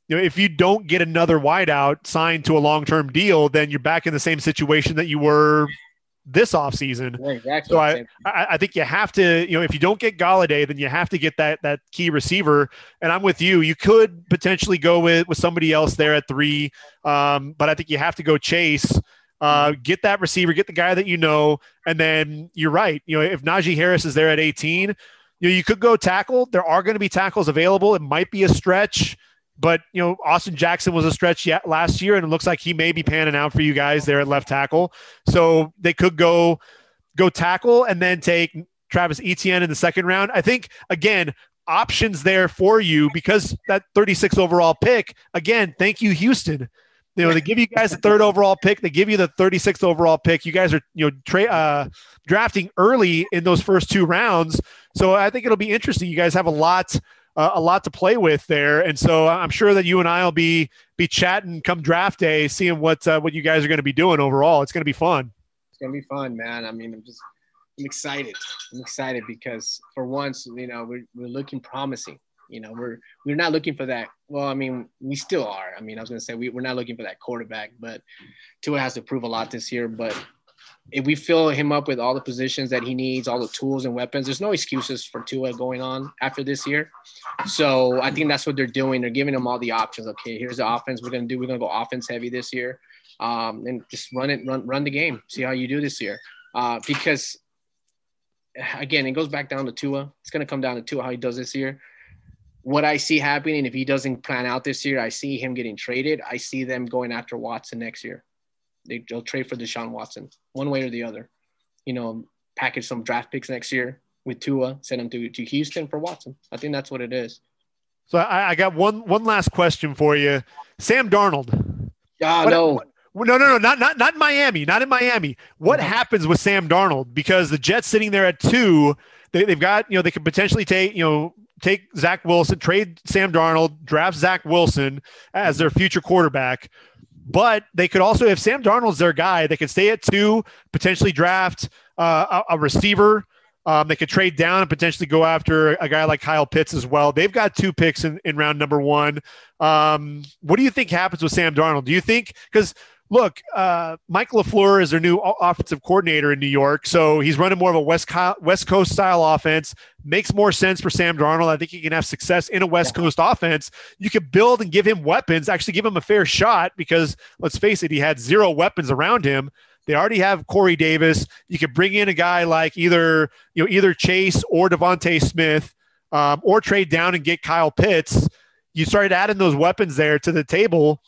You know if you don't get another wideout signed to a long term deal, then you're back in the same situation that you were this offseason. Yeah, exactly. So I, I, I, think you have to, you know, if you don't get Golladay, then you have to get that that key receiver. And I'm with you. You could potentially go with with somebody else there at three, um, but I think you have to go chase. Uh, mm-hmm. get that receiver, get the guy that you know, and then you're right. You know, if Najee Harris is there at 18, you know, you could go tackle. There are going to be tackles available. It might be a stretch. But you know, Austin Jackson was a stretch yet last year, and it looks like he may be panning out for you guys there at left tackle. So they could go go tackle and then take Travis Etienne in the second round. I think again, options there for you because that 36 overall pick. Again, thank you, Houston. You know, they give you guys the third overall pick. They give you the 36th overall pick. You guys are, you know, tra- uh, drafting early in those first two rounds. So I think it'll be interesting. You guys have a lot uh, a lot to play with there, and so I'm sure that you and I will be be chatting come draft day, seeing what uh, what you guys are going to be doing overall. It's going to be fun. It's going to be fun, man. I mean, I'm just I'm excited. I'm excited because for once, you know, we're we're looking promising. You know, we're we're not looking for that. Well, I mean, we still are. I mean, I was going to say we, we're not looking for that quarterback, but Tua has to prove a lot this year. But if we fill him up with all the positions that he needs, all the tools and weapons, there's no excuses for Tua going on after this year. So I think that's what they're doing. They're giving him all the options. Okay, here's the offense we're gonna do. We're gonna go offense heavy this year, um, and just run it, run run the game. See how you do this year, uh, because again, it goes back down to Tua. It's gonna come down to Tua how he does this year. What I see happening if he doesn't plan out this year, I see him getting traded. I see them going after Watson next year they, will trade for Deshaun Watson, one way or the other. You know, package some draft picks next year with Tua, send them to, to Houston for Watson. I think that's what it is. So I, I got one one last question for you, Sam Darnold. Ah, no. What, no, no, no, not not not Miami, not in Miami. What mm-hmm. happens with Sam Darnold? Because the Jets sitting there at two, they, they've got you know they could potentially take you know take Zach Wilson, trade Sam Darnold, draft Zach Wilson as their future quarterback. But they could also, if Sam Darnold's their guy, they could stay at two, potentially draft uh, a, a, receiver Um, they could trade down and potentially go after a guy like Kyle Pitts as well. They've got two picks in, in round number one. Um, what do you think happens with Sam Darnold? Do you think because look, uh, Mike LaFleur is their new offensive coordinator in New York. So he's running more of a West, Co- West Coast style offense. Makes more sense for Sam Darnold. I think he can have success in a West yeah. Coast offense. You could build and give him weapons, actually give him a fair shot because let's face it, he had zero weapons around him. They already have Corey Davis. You could bring in a guy like either, you know, either Chase or DeVonta Smith, um, or trade down and get Kyle Pitts. You started adding those weapons there to the table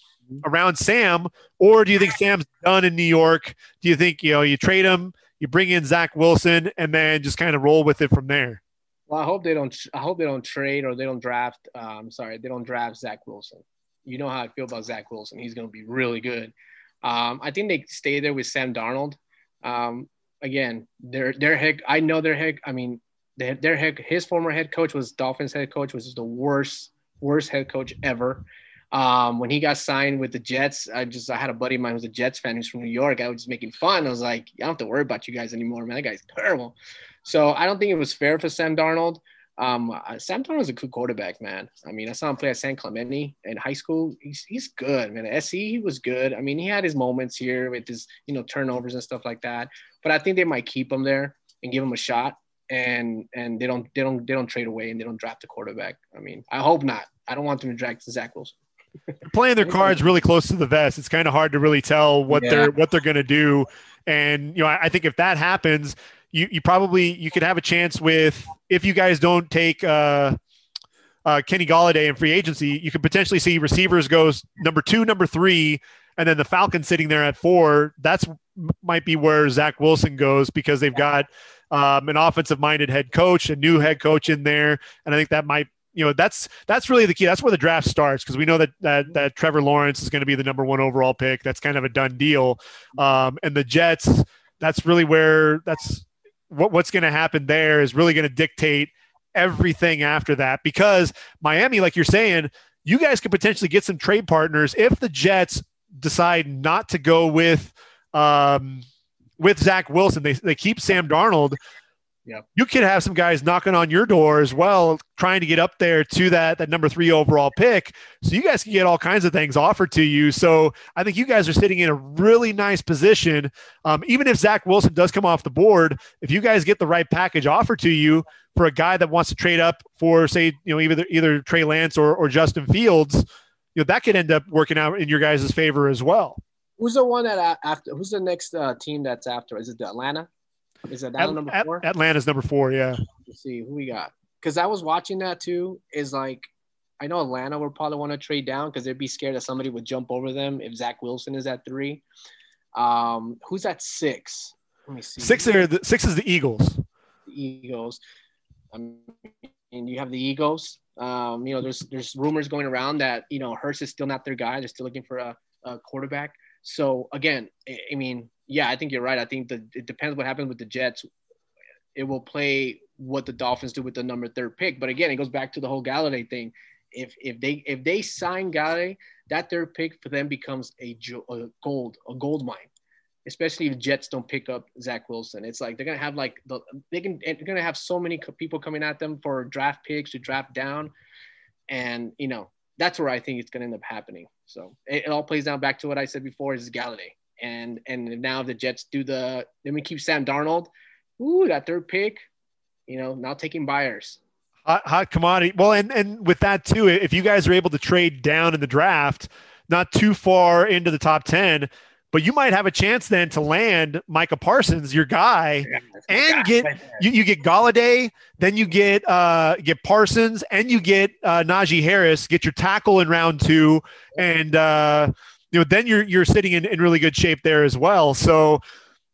around Sam, or do you think Sam's done in New York? Do you think you know you trade him, you bring in Zach Wilson, and then just kind of roll with it from there? Well, I hope they don't. I hope they don't trade or they don't draft. Um, sorry, they don't draft Zach Wilson. You know how I feel about Zach Wilson. He's going to be really good. Um, I think they stay there with Sam Darnold. Um, again, their their head. I know their head. I mean, their head. His former head coach was Dolphins head coach, which is the worst worst head coach ever. Um, when he got signed with the Jets, I just I had a buddy of mine who's a Jets fan who's from New York. I was just making fun. I was like, I don't have to worry about you guys anymore, man. That guy's terrible. So I don't think it was fair for Sam Darnold. Um, Sam Darnold is a good quarterback, man. I mean, I saw him play at San Clemente in high school. He's he's good, man. SC, he was good. I mean, he had his moments here with his you know turnovers and stuff like that. But I think they might keep him there and give him a shot. And and they don't they don't they don't trade away and they don't draft the quarterback. I mean, I hope not. I don't want them to draft Zach Wilson playing their cards really close to the vest. It's kind of hard to really tell what yeah. they're what they're going to do. And you know, I, I, think if that happens, you you probably you could have a chance with if you guys don't take uh, uh, Kenny Golladay in free agency, you could potentially see receivers goes number two, number three, and then the Falcons sitting there at four. That's might be where Zach Wilson goes because they've got um, an offensive minded head coach, a new head coach in there, and I think that might you know that's that's really the key. That's where the draft starts because we know that that that Trevor Lawrence is going to be the number one overall pick. That's kind of a done deal. Um, and the Jets, that's really where that's what what's going to happen there is really going to dictate everything after that because Miami, like you're saying, you guys could potentially get some trade partners if the Jets decide not to go with um, with Zach Wilson. They they keep Sam Darnold yeah. You could have some guys knocking on your door as well, trying to get up there to that that number three overall pick. So you guys can get all kinds of things offered to you. So I think you guys are sitting in a really nice position. Um, even if Zach Wilson does come off the board, if you guys get the right package offered to you for a guy that wants to trade up for, say, you know, either either Trey Lance or, or Justin Fields, you know, that could end up working out in your guys' favor as well. Who's the one that after? Who's the next uh, team that's after? Is it the Atlanta? Is that At, number four? Atlanta's number four. Yeah. Let's see who we got. Because I was watching that too. Is like I know Atlanta would probably want to trade down because they'd be scared that somebody would jump over them if Zach Wilson is at three. Um, who's at six? Let me see. Six are the six is the Eagles. The Eagles. I mean, you have the Eagles. Um, you know, there's there's rumors going around that you know Hurts is still not their guy. They're still looking for a, a quarterback. So again, I mean, yeah, I think you're right. I think that it depends what happens with the Jets. It will play what the Dolphins do with the number third pick. But again, it goes back to the whole Golladay thing. If if they if they sign Golladay, that third pick for them becomes a, a gold a gold mine. Especially if Jets don't pick up Zach Wilson, it's like they're gonna have like the they can they're gonna have so many people coming at them for draft picks to draft down, and you know that's where I think it's gonna end up happening. So it, it all plays down back to what I said before: is Golladay and and now the Jets do the then we keep Sam Darnold. Ooh, that third pick, you know, now taking buyers. Hot, hot commodity. Well, and and with that too, if you guys are able to trade down in the draft, not too far into the top ten, but you might have a chance then to land Micah Parsons, your guy, yeah, and guy get you, you get Golladay, then you get uh get Parsons, and you get uh, Najee Harris, get your tackle in round two, and uh you know, then you're you're sitting in, in really good shape there as well. So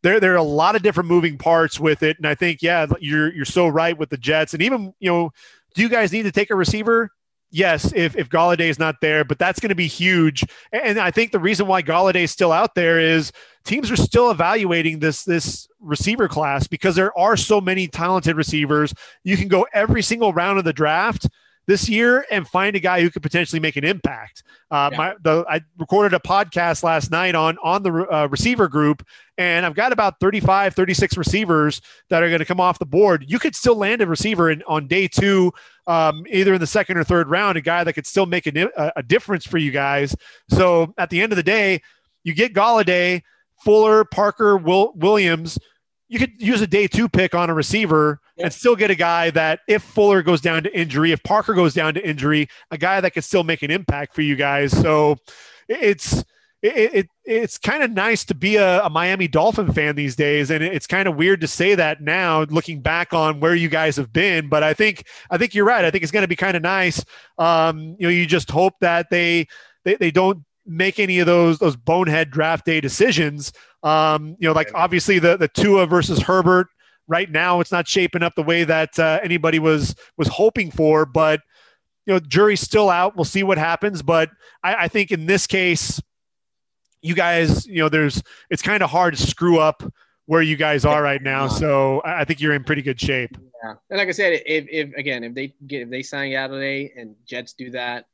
there there are a lot of different moving parts with it. And I think, yeah, you're you're so right with the Jets. And even, you know, do you guys need to take a receiver? Yes, if if Golladay is not there, but that's going to be huge. And I think the reason why Golladay is still out there is teams are still evaluating this this receiver class because there are so many talented receivers. You can go every single round of the draft this year and find a guy who could potentially make an impact. Uh, yeah. my, the, I recorded a podcast last night on on the uh, receiver group, and I've got about 35, 36 receivers that are going to come off the board. You could still land a receiver in, on day two, um, either in the second or third round, a guy that could still make a, a difference for you guys. So at the end of the day, you get Golladay, Fuller, Parker, Will, Williams – you could use a day two pick on a receiver and still get a guy that if Fuller goes down to injury, if Parker goes down to injury, a guy that could still make an impact for you guys. So it's it, it it's kind of nice to be a, a, Miami Dolphin fan these days, and it's kind of weird to say that now, looking back on where you guys have been. But I think I think you're right. I think it's going to be kind of nice. Um, you know, you just hope that they they, they don't make any of those those bonehead draft day decisions. Um, you know, like obviously the the Tua versus Herbert. Right now, it's not shaping up the way that uh, anybody was was hoping for, but you know, jury's still out. We'll see what happens. But I, I think in this case, you guys, you know, there's it's kind of hard to screw up where you guys are right now. So I think you're in pretty good shape. Yeah, and like I said, if, if again, if they get if they sign Golladay and Jets do that,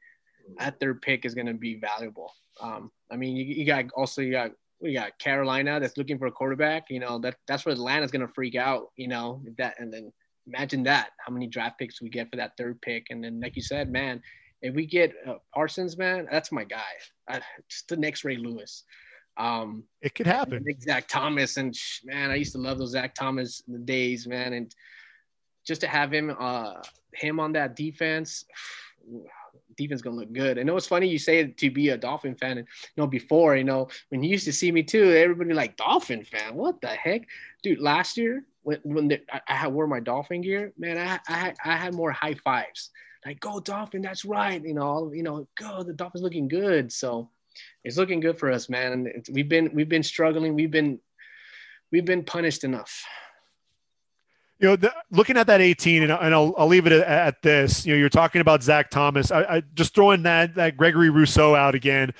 that third pick is going to be valuable. Um, I mean, you, you got also you got we got Carolina that's looking for a quarterback. You know that that's where Atlanta's going to freak out. You know that, and then imagine that how many draft picks we get for that third pick, and then like you said, man, if we get uh, Parsons, man, that's my guy. I, it's the next Ray Lewis. Um, it could happen. Zach Thomas and man, I used to love those Zach Thomas days, man, and just to have him, uh, him on that defense defense gonna look good. I know it's funny you say it to be a Dolphin fan, and you know before you know when you used to see me too, everybody like Dolphin fan. What the heck, dude? Last year when when the, I, I wore my Dolphin gear, man, I I I had more high fives. Like go Dolphin, that's right. You know, you know, go the Dolphins looking good. So it's looking good for us, man. And we've been we've been struggling. We've been we've been punished enough you know, the, looking at that 18, and, and I'll, I'll leave it at, at, this. You know, you're talking about Zach Thomas. I, I just throwing that that Gregory Rousseau out again.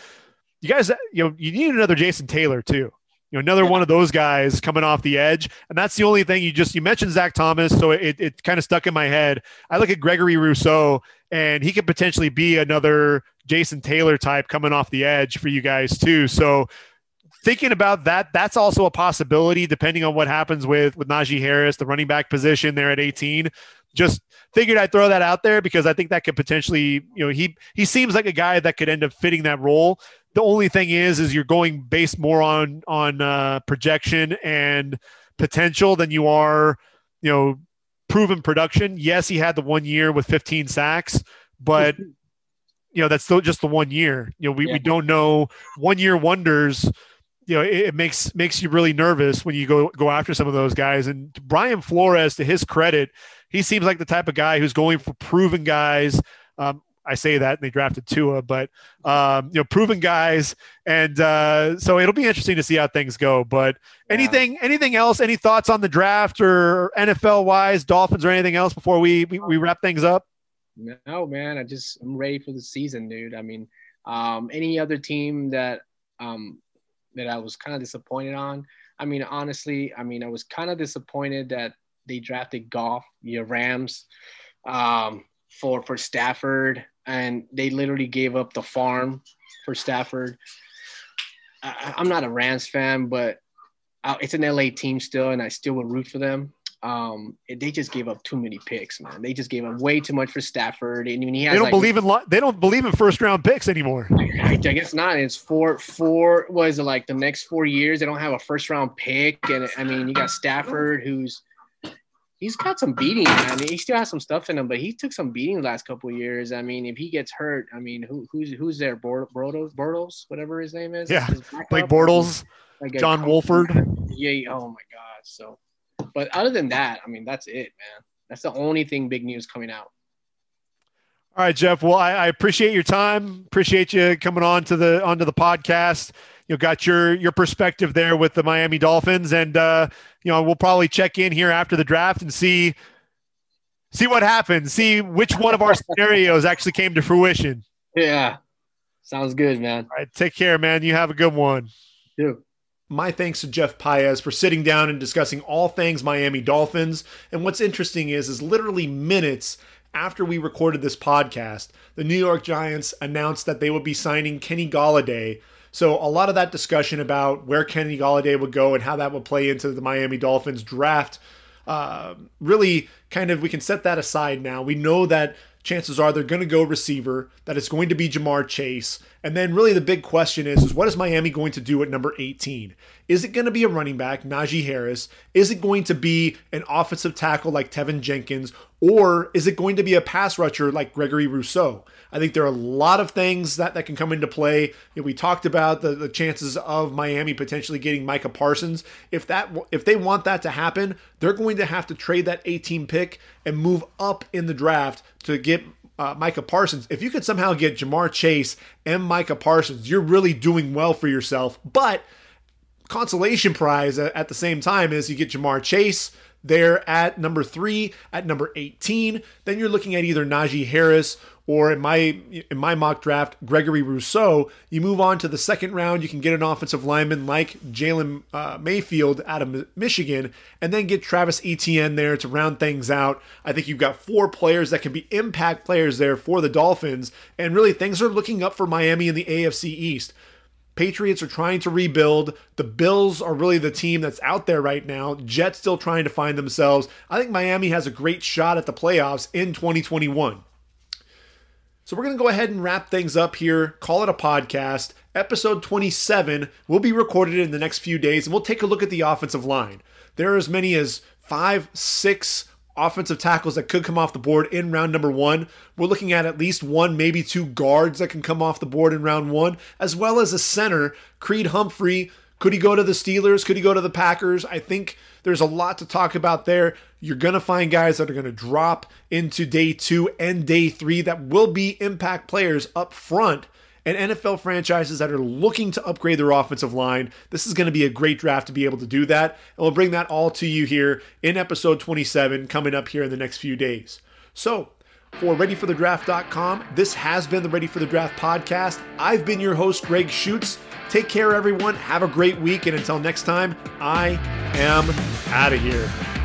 You guys, you know, you need another Jason Taylor too. You know, another yeah. one of those guys coming off the edge, and that's the only thing you just you mentioned Zach Thomas, so it it kind of stuck in my head. I look at Gregory Rousseau, and he could potentially be another Jason Taylor type coming off the edge for you guys too. So thinking about that, that's also a possibility depending on what happens with with Najee Harris, the running back position there at 18. Just figured I'd throw that out there because I think that could potentially, you know, he he seems like a guy that could end up fitting that role. The only thing is, is you're going based more on on uh, projection and potential than you are, you know, proven production. Yes, he had the one year with 15 sacks, but you know that's still just the one year. You know, we, yeah. we don't know one year wonders you know, it, it, makes makes you really nervous when you go go after some of those guys. And Brian Flores, to his credit, he seems like the type of guy who's going for proven guys. Um, I say that and they drafted Tua, but um, you know, proven guys, and uh, so it'll be interesting to see how things go. But yeah. anything, anything else? Any thoughts on the draft or NFL wise, Dolphins or anything else before we, we, we wrap things up? No, man, I just I'm ready for the season, dude. I mean, um, any other team that um, that I was kind of disappointed on. I mean, honestly, I mean, I was kind of disappointed that they drafted Goff, your Rams, um, for for Stafford, and they literally gave up the farm for Stafford. I, am not a Rams fan, but uh, it's an LA team still, and I still would root for them um, they just gave up too many picks, man. They just gave up way too much for Stafford. And he has, they don't like, believe in they don't believe in first round picks anymore. I, I, guess not. It's four four was it like the next four years they don't have a first round pick, and I mean you got Stafford who's he's got some beating. I mean he still has some stuff in him, but he took some beating the last couple years. I mean if he gets hurt, I mean who who's who's there? Bortles, Bortles, whatever his name is. Yeah, Blake Bortles, like John Wolford. Yeah. Oh my God. So but other than that, I mean, that's it, man. That's the only thing big news coming out. All right, Jeff. Well, I, I appreciate your time. Appreciate you coming on to the onto the podcast. You know, got your your perspective there with the Miami Dolphins, and uh, you know, we'll probably check in here after the draft and see see what happens. See which one of our scenarios actually came to fruition. Yeah, sounds good, man. All right, take care, man. You have a good one. You. My thanks to Jeff Paez for sitting down and discussing all things Miami Dolphins. And what's interesting is, is literally minutes after we recorded this podcast, the New York Giants announced that they would be signing Kenny Golladay. So a lot of that discussion about where Kenny Golladay would go and how that would play into the Miami Dolphins draft, uh, really kind of we can set that aside now. We know that chances are they're going to go receiver, that it's going to be Ja'Marr Chase. And then really the big question is, is what is Miami going to do at number 18? Is it going to be a running back, Najee Harris? Is it going to be an offensive tackle like Teven Jenkins? Or is it going to be a pass rusher like Gregory Rousseau? I think there are a lot of things that, that can come into play. We talked about the, the chances of Miami potentially getting Micah Parsons. If that if they want that to happen, they're going to have to trade that 18 pick and move up in the draft to get uh, Micah Parsons. If you could somehow get Ja'Marr Chase and Micah Parsons, you're really doing well for yourself. But consolation prize at the same time is you get Ja'Marr Chase there at number three, at number 18. Then you're looking at either Najee Harris or in my in my mock draft, Gregory Rousseau. You move on to the second round, you can get an offensive lineman like Jalen uh, Mayfield out of Michigan, and then get Travis Etienne there to round things out. I think you've got four players that can be impact players there for the Dolphins, and really things are looking up for Miami in the AFC East. Patriots are trying to rebuild. The Bills are really the team that's out there right now. Jets still trying to find themselves. I think Miami has a great shot at the playoffs in 2021. So we're going to go ahead and wrap things up here, call it a podcast. Episode 27 will be recorded in the next few days, and we'll take a look at the offensive line. There are as many as five, six offensive tackles that could come off the board in round number one. We're looking at at least one, maybe two guards that can come off the board in round one, as well as a center, Creed Humphrey. Could he go to the Steelers? Could he go to the Packers? I think there's a lot to talk about there. You're going to find guys that are going to drop into day two and day three that will be impact players up front and NFL franchises that are looking to upgrade their offensive line. This is going to be a great draft to be able to do that. And we'll bring that all to you here in episode 27 coming up here in the next few days. So, for ReadyForTheDraft.com, this has been the Ready for the Draft podcast. I've been your host, Greg Schutz. Take care, everyone. Have a great week. And until next time, I am out of here.